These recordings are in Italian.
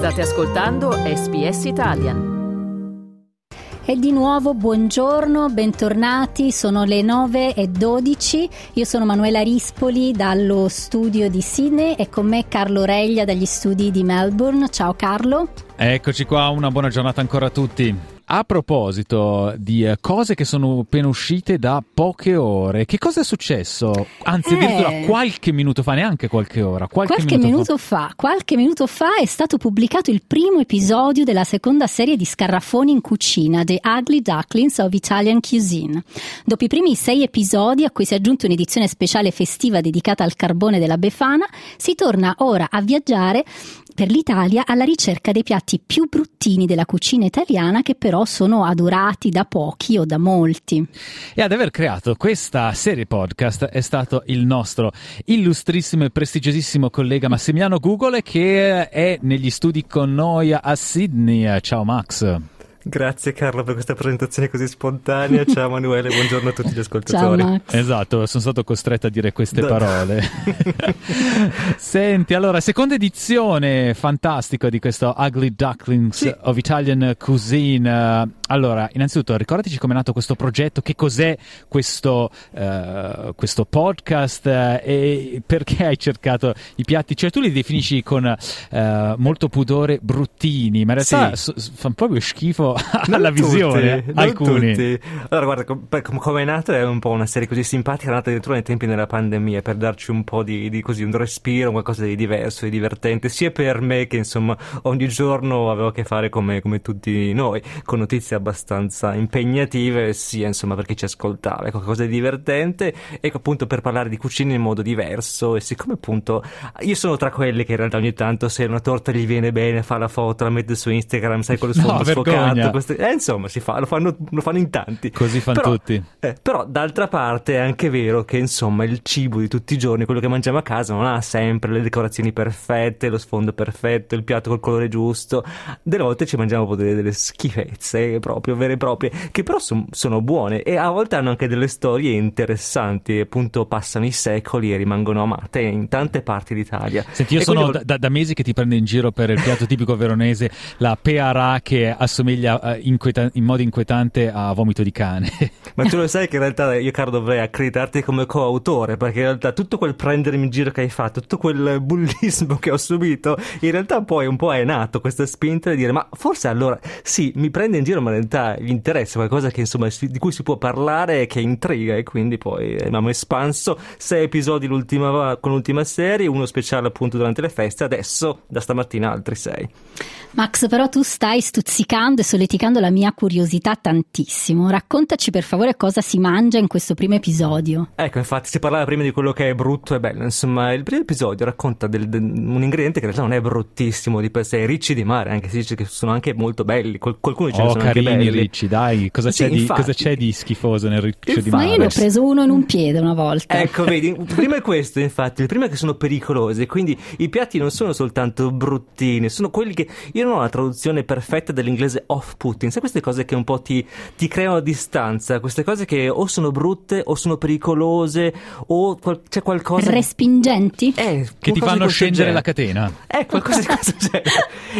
State ascoltando SBS Italian. E di nuovo buongiorno, bentornati, sono le 9 e 12, io sono Manuela Rispoli dallo studio di Sydney e con me Carlo Reglia dagli studi di Melbourne. Ciao Carlo. Eccoci qua, una buona giornata ancora a tutti. A proposito di eh, cose che sono appena uscite da poche ore, che cosa è successo? Anzi, Eh. addirittura qualche minuto fa, neanche qualche ora. Qualche, Qualche minuto fa, qualche minuto fa è stato pubblicato il primo episodio della seconda serie di scarraffoni in cucina, The Ugly Ducklings of Italian Cuisine. Dopo i primi sei episodi, a cui si è aggiunta un'edizione speciale festiva dedicata al carbone della Befana, si torna ora a viaggiare per l'Italia alla ricerca dei piatti più bruttini della cucina italiana che però sono adorati da pochi o da molti. E ad aver creato questa serie podcast è stato il nostro illustrissimo e prestigiosissimo collega Massimiliano Google che è negli studi con noi a Sydney. Ciao Max. Grazie Carlo per questa presentazione così spontanea. Ciao Emanuele, buongiorno a tutti gli Ciao ascoltatori. Max. Esatto, sono stato costretto a dire queste Da- parole. Senti, allora, seconda edizione fantastica di questo Ugly Ducklings Sì. of Italian Cuisine. Allora, innanzitutto, ricordatici com'è nato questo progetto, che cos'è questo, eh, questo podcast eh, e perché hai cercato i piatti, cioè tu li definisci con eh, molto pudore bruttini, ma in realtà Sì. so- fanno proprio schifo Non alla tutti, visione, alcuni. tutti. Allora, guarda, come è nata è un po' una serie così simpatica, è nata addirittura nei tempi della pandemia per darci un po' di, di così, un respiro, qualcosa di diverso, di divertente, sia per me che insomma ogni giorno avevo a che fare come, come tutti noi, con notizie abbastanza impegnative, sia insomma per chi ci ascoltava, ecco, qualcosa di divertente, ecco appunto per parlare di cucina in modo diverso e siccome appunto io sono tra quelli che in realtà ogni tanto se una torta gli viene bene fa la foto, la mette su Instagram, sai con lo No, sfondo sfocato, queste- eh, insomma si fa, lo fanno, lo fanno in tanti. Così fanno tutti. eh, però d'altra parte è anche vero che insomma il cibo di tutti i giorni, quello che mangiamo a casa, non ha sempre le decorazioni perfette, lo sfondo perfetto, il piatto col colore giusto. Delle volte ci mangiamo delle, delle schifezze proprio vere e proprie, che però son- sono buone e a volte hanno anche delle storie interessanti, appunto passano i secoli e rimangono amate in tante parti d'Italia. Senti, io E sono quindi da, da- da mesi che ti prendo in giro per il piatto tipico veronese, la peara che assomiglia eh, inquieta- in modo inquietante a vomito di cane. Ma tu lo sai che in realtà io, caro, dovrei accreditarti come coautore, perché in realtà tutto quel prendermi in giro che hai fatto, tutto quel bullismo che ho subito, in realtà poi un po' è nato questa spinta di dire, ma forse allora, sì, mi prende in giro, ma in realtà gli interessa qualcosa che, insomma, si- di cui si può parlare e che intriga, e quindi poi abbiamo espanso sei episodi l'ultima, con l'ultima serie, uno speciale appunto durante le feste, adesso da stamattina altri sei. Max, però tu stai stuzzicando e solleticando la mia curiosità tantissimo. Raccontaci per favore cosa si mangia in questo primo episodio. Ecco, infatti si parlava prima di quello che è brutto e bello. Insomma, il primo episodio racconta del- del- un ingrediente che in realtà non è bruttissimo di per sé, è ricci di mare, anche se dice che sono anche molto belli. Qual- qualcuno ce ne Oh, sono anche carini belli. ricci, dai, cosa, Sì, c'è, di, infatti. cosa c'è di schifoso nel riccio di Ma io ne ho mare? preso uno in un piede una volta. Ecco, vedi, il primo è questo, infatti, il primo è che sono pericolosi, quindi i piatti non sono soltanto bruttini, sono quelli che io non ho la traduzione perfetta dell'inglese off-putting, sai queste cose che un po' ti, ti creano distanza, queste cose che o sono brutte o sono pericolose o qual- c'è qualcosa Respingenti? Eh, Che ti fanno scendere la catena. Eh, qualcosa di questo genere.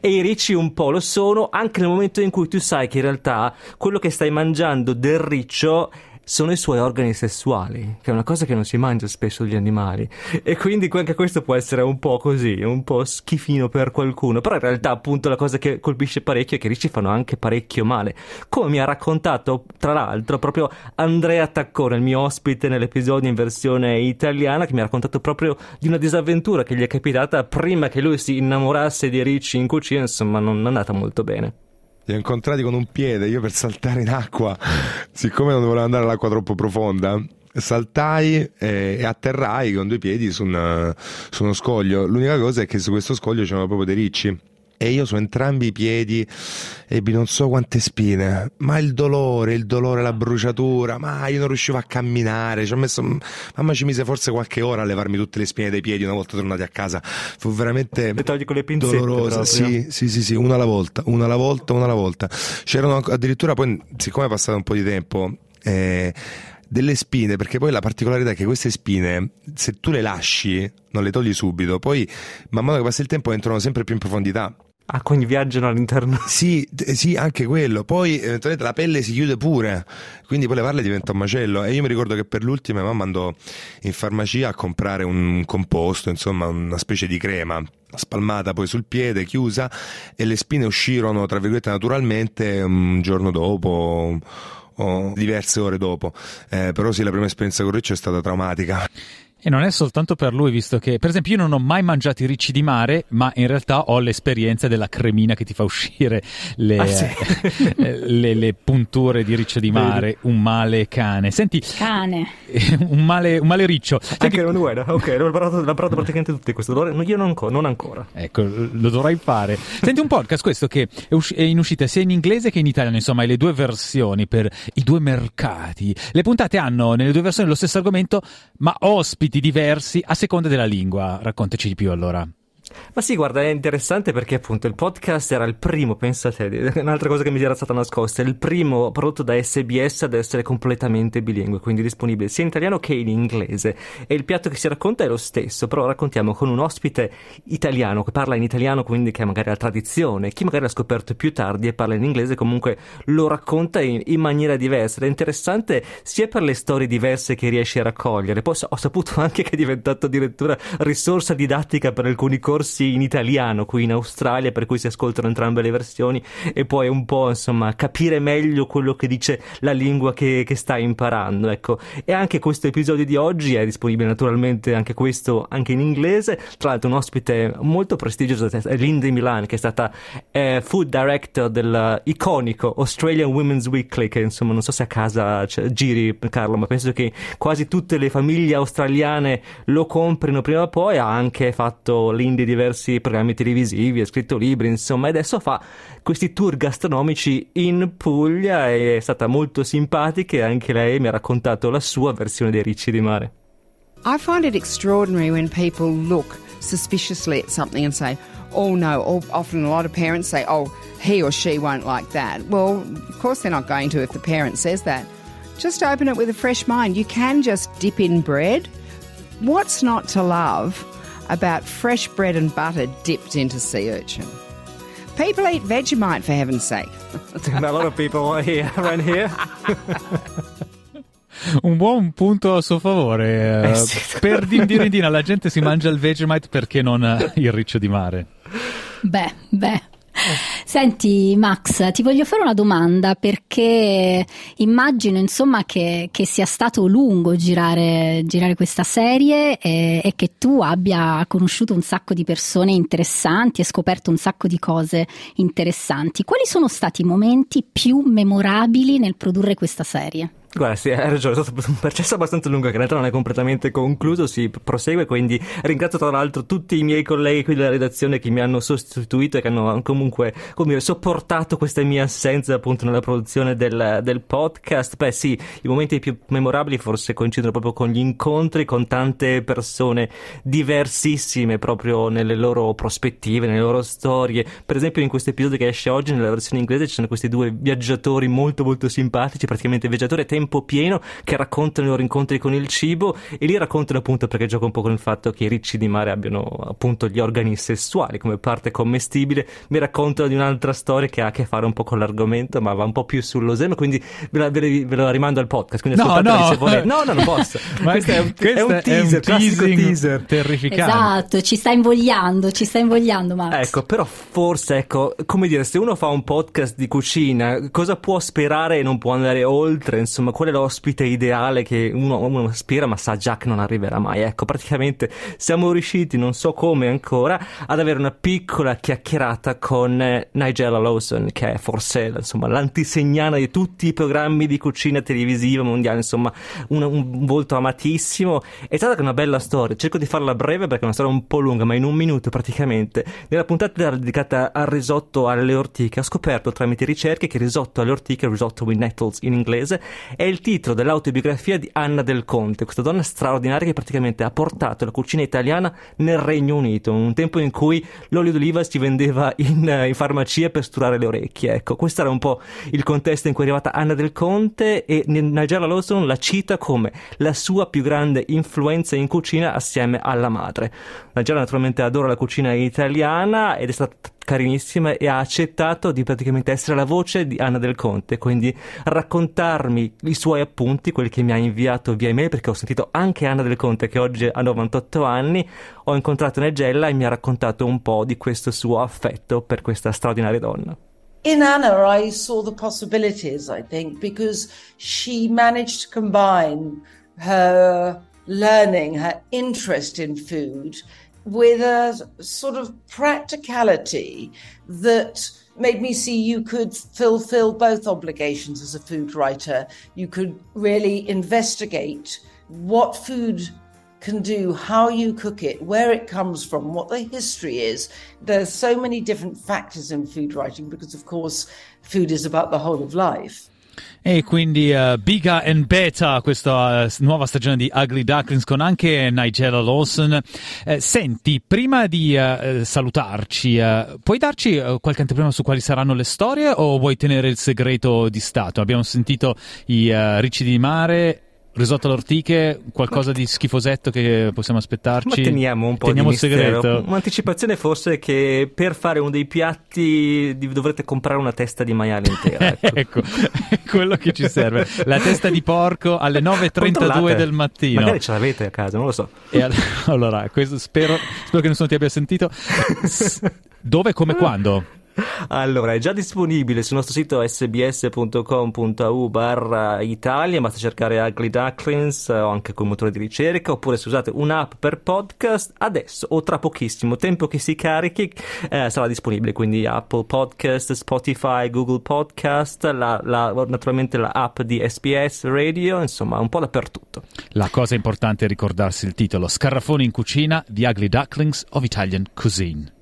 E i ricci un po' lo sono anche nel momento in cui tu sai che in realtà quello che stai mangiando del riccio sono i suoi organi sessuali, che è una cosa che non si mangia spesso degli animali. E quindi anche questo può essere un po' così, un po' schifino per qualcuno. Però in realtà, appunto, la cosa che colpisce parecchio è che i ricci fanno anche parecchio male. Come mi ha raccontato, tra l'altro, proprio Andrea Taccone, il mio ospite nell'episodio in versione italiana, che mi ha raccontato proprio di una disavventura che gli è capitata prima che lui si innamorasse di ricci in cucina, insomma, non è andata molto bene. Li ho incontrati con un piede, io per saltare in acqua, siccome non volevo andare all'acqua troppo profonda, saltai e, e atterrai con due piedi su, una- su uno scoglio. L'unica cosa è che su questo scoglio c'erano proprio dei ricci. E io su entrambi i piedi ebbi non so quante spine, ma il dolore, il dolore, la bruciatura, ma io non riuscivo a camminare, ci ho messo, mamma ci mise forse qualche ora a levarmi tutte le spine dei piedi una volta tornati a casa, fu veramente dolorosa, sì, sì, sì, sì, una alla volta, una alla volta, una alla volta. C'erano addirittura poi, siccome è passato un po' di tempo, eh, delle spine, perché poi la particolarità è che queste spine, se tu le lasci, non le togli subito, poi man mano che passa il tempo entrano sempre più in profondità. Ah, quindi viaggiano all'interno. Sì, d- sì, anche quello. Poi eventualmente la pelle si chiude pure, quindi poi le parle diventa un macello. E io mi ricordo che per l'ultima mamma andò in farmacia a comprare un composto, insomma, una specie di crema spalmata poi sul piede, chiusa, e le spine uscirono, tra virgolette, naturalmente un giorno dopo diverse ore dopo. Eh, però sì, la prima esperienza con Riccio è stata traumatica. E non è soltanto per lui, visto che, per esempio, io non ho mai mangiato i ricci di mare, ma in realtà ho l'esperienza della cremina che ti fa uscire le, Ah, sì. le, le punture di riccio di mare. Un male cane. Senti, Cane. un male, un male riccio. Senti, Anche non guarda, ok, l'ho imparato, l'ho imparato praticamente tutti questo dolore. Io non, non ancora. Ecco, lo dovrai fare. Senti un podcast questo che è, usci- è in uscita sia in inglese che in italiano, insomma, hai le due versioni per i due mercati. Le puntate hanno nelle due versioni lo stesso argomento, ma ospiti diversi a seconda della lingua. Raccontaci di più allora. Ma sì, guarda, è interessante perché appunto il podcast era il primo, pensate, un'altra cosa che mi era stata nascosta, il primo prodotto da SBS ad essere completamente bilingue, quindi disponibile sia in italiano che in inglese. E il piatto che si racconta è lo stesso, però raccontiamo con un ospite italiano che parla in italiano, quindi che ha magari la tradizione, chi magari l'ha scoperto più tardi e parla in inglese, comunque lo racconta in, in maniera diversa. Ed è interessante sia per le storie diverse che riesce a raccogliere, poi ho saputo anche che è diventato addirittura risorsa didattica per alcuni corsi in italiano qui in Australia, per cui si ascoltano entrambe le versioni e poi un po' insomma capire meglio quello che dice la lingua che, che stai imparando. Ecco, e anche questo episodio di oggi è disponibile naturalmente anche questo anche in inglese. Tra l'altro, un ospite molto prestigioso è Lindy Milan, che è stata eh, food director dell'iconico Australian Women's Weekly, che insomma non so se a casa cioè, giri Carlo, ma penso che quasi tutte le famiglie australiane lo comprino prima o poi. Ha anche fatto Lindy diversi programmi televisivi, ha scritto libri, insomma, e adesso fa questi tour gastronomici in Puglia. È stata molto simpatica e anche lei mi ha raccontato la sua versione dei ricci di mare. I find it extraordinary when people look suspiciously at something and say, oh no, or often a lot of parents say, oh, he or she won't like that. Well, of course they're not going to if the parent says that. Just open it with a fresh mind. You can just dip in bread. What's not to love about fresh bread and butter dipped into sea urchin? People eat Vegemite for heaven's sake. a lot of people here around here. Un buon punto a suo favore. Eh sì. Per Dindirindina la gente si mangia il Vegemite perché non eh, il riccio di mare. Beh, beh. Senti Max, ti voglio fare una domanda perché immagino insomma che, che sia stato lungo girare, girare questa serie e, e che tu abbia conosciuto un sacco di persone interessanti e scoperto un sacco di cose interessanti. Quali sono stati i momenti più memorabili nel produrre questa serie? Guarda, sì, hai ragione, è stato un processo abbastanza lungo che in realtà non è completamente concluso, si prosegue, quindi ringrazio tra l'altro tutti i miei colleghi qui della redazione che mi hanno sostituito e che hanno comunque, come sopportato questa mia assenza appunto nella produzione del, del podcast. Beh sì, i momenti più memorabili forse coincidono proprio con gli incontri con tante persone diversissime proprio nelle loro prospettive, nelle loro storie. Per esempio in questo episodio che esce oggi nella versione inglese ci sono questi due viaggiatori molto molto simpatici, praticamente viaggiatori a pieno che raccontano i loro incontri con il cibo e lì raccontano appunto perché gioca un po' con il fatto che i ricci di mare abbiano appunto gli organi sessuali come parte commestibile. Mi raccontano di un'altra storia che ha a che fare un po' con l'argomento, ma va un po' più sullo seno, quindi ve la, ve la- ve la rimando al podcast. Quindi No, no. se volete. No, no, non posso. Ma questo è un, questo è un teaser, classico teasing teaser. terrificante. Esatto, ci sta invogliando, ci sta invogliando Max. Ecco, però forse, ecco, come dire, se uno fa un podcast di cucina, cosa può sperare e non può andare oltre? Insomma, qual è l'ospite ideale che uno, uno spera ma sa già che non arriverà mai? Ecco, praticamente siamo riusciti, non so come ancora, ad avere una piccola chiacchierata con eh, Nigella Lawson, che è forse, insomma, l'antisegnana di tutti i programmi di cucina televisiva mondiale, insomma, un, un volto amatissimo. È stata una bella storia, cerco di farla breve perché è una storia un po' lunga, ma in un minuto praticamente. Nella puntata dedicata al risotto alle ortiche ho scoperto tramite ricerche che risotto alle ortiche, risotto with nettles in inglese, è il titolo dell'autobiografia di Anna Del Conte, questa donna straordinaria che praticamente ha portato la cucina italiana nel Regno Unito, un tempo in cui l'olio d'oliva si vendeva in, in farmacia per sturare le orecchie. Ecco, questo era un po' il contesto in cui è arrivata Anna Del Conte e Nigella Lawson la cita come la sua più grande influenza in cucina assieme alla madre. Nigella naturalmente adora la cucina italiana ed è stata carinissima e ha accettato di praticamente essere la voce di Anna Del Conte, quindi raccontarmi i suoi appunti, quelli che mi ha inviato via email, perché ho sentito anche Anna Del Conte che oggi ha 98 anni, ho incontrato Negella e mi ha raccontato un po' di questo suo affetto per questa straordinaria donna. in Anna, I saw the possibilities, I think, because she managed to combine her learning, her interest in food, with a sort of practicality that made me see you could fulfill both obligations as a food writer. You could really investigate what food can do, how you cook it, where it comes from, what the history is. There's so many different factors in food writing because, of course, food is about the whole of life. E quindi uh, Biga and Beta, questa uh, nuova stagione di Ugly Ducklings con anche Nigella Lawson. Eh, senti, prima di uh, salutarci, puoi darci qualche anteprima su quali saranno le storie o vuoi tenere il segreto di Stato? Abbiamo sentito i ricci di mare risotto all'ortiche, qualcosa di schifosetto che possiamo aspettarci. Ma teniamo un po' teniamo di segreto. Un'anticipazione forse che per fare uno dei piatti dovrete comprare una testa di maiale intera. Ecco, ecco quello che ci serve. La testa di porco alle 9.32 del mattino. Magari ce l'avete a casa, non lo so. E allora, questo spero, spero che nessuno ti abbia sentito. Dove, come, quando? Allora, è già disponibile sul nostro sito sbs.com.au barra Italia, basta cercare Ugly Ducklings o anche col motore di ricerca, oppure se usate un'app per podcast, adesso o tra pochissimo tempo che si carichi eh, sarà disponibile, quindi Apple Podcast, Spotify, Google Podcast, la, la, naturalmente la di SBS Radio, insomma un po' dappertutto. La cosa importante è ricordarsi il titolo Scarrafoni in cucina, The Ugly Ducklings of Italian Cuisine.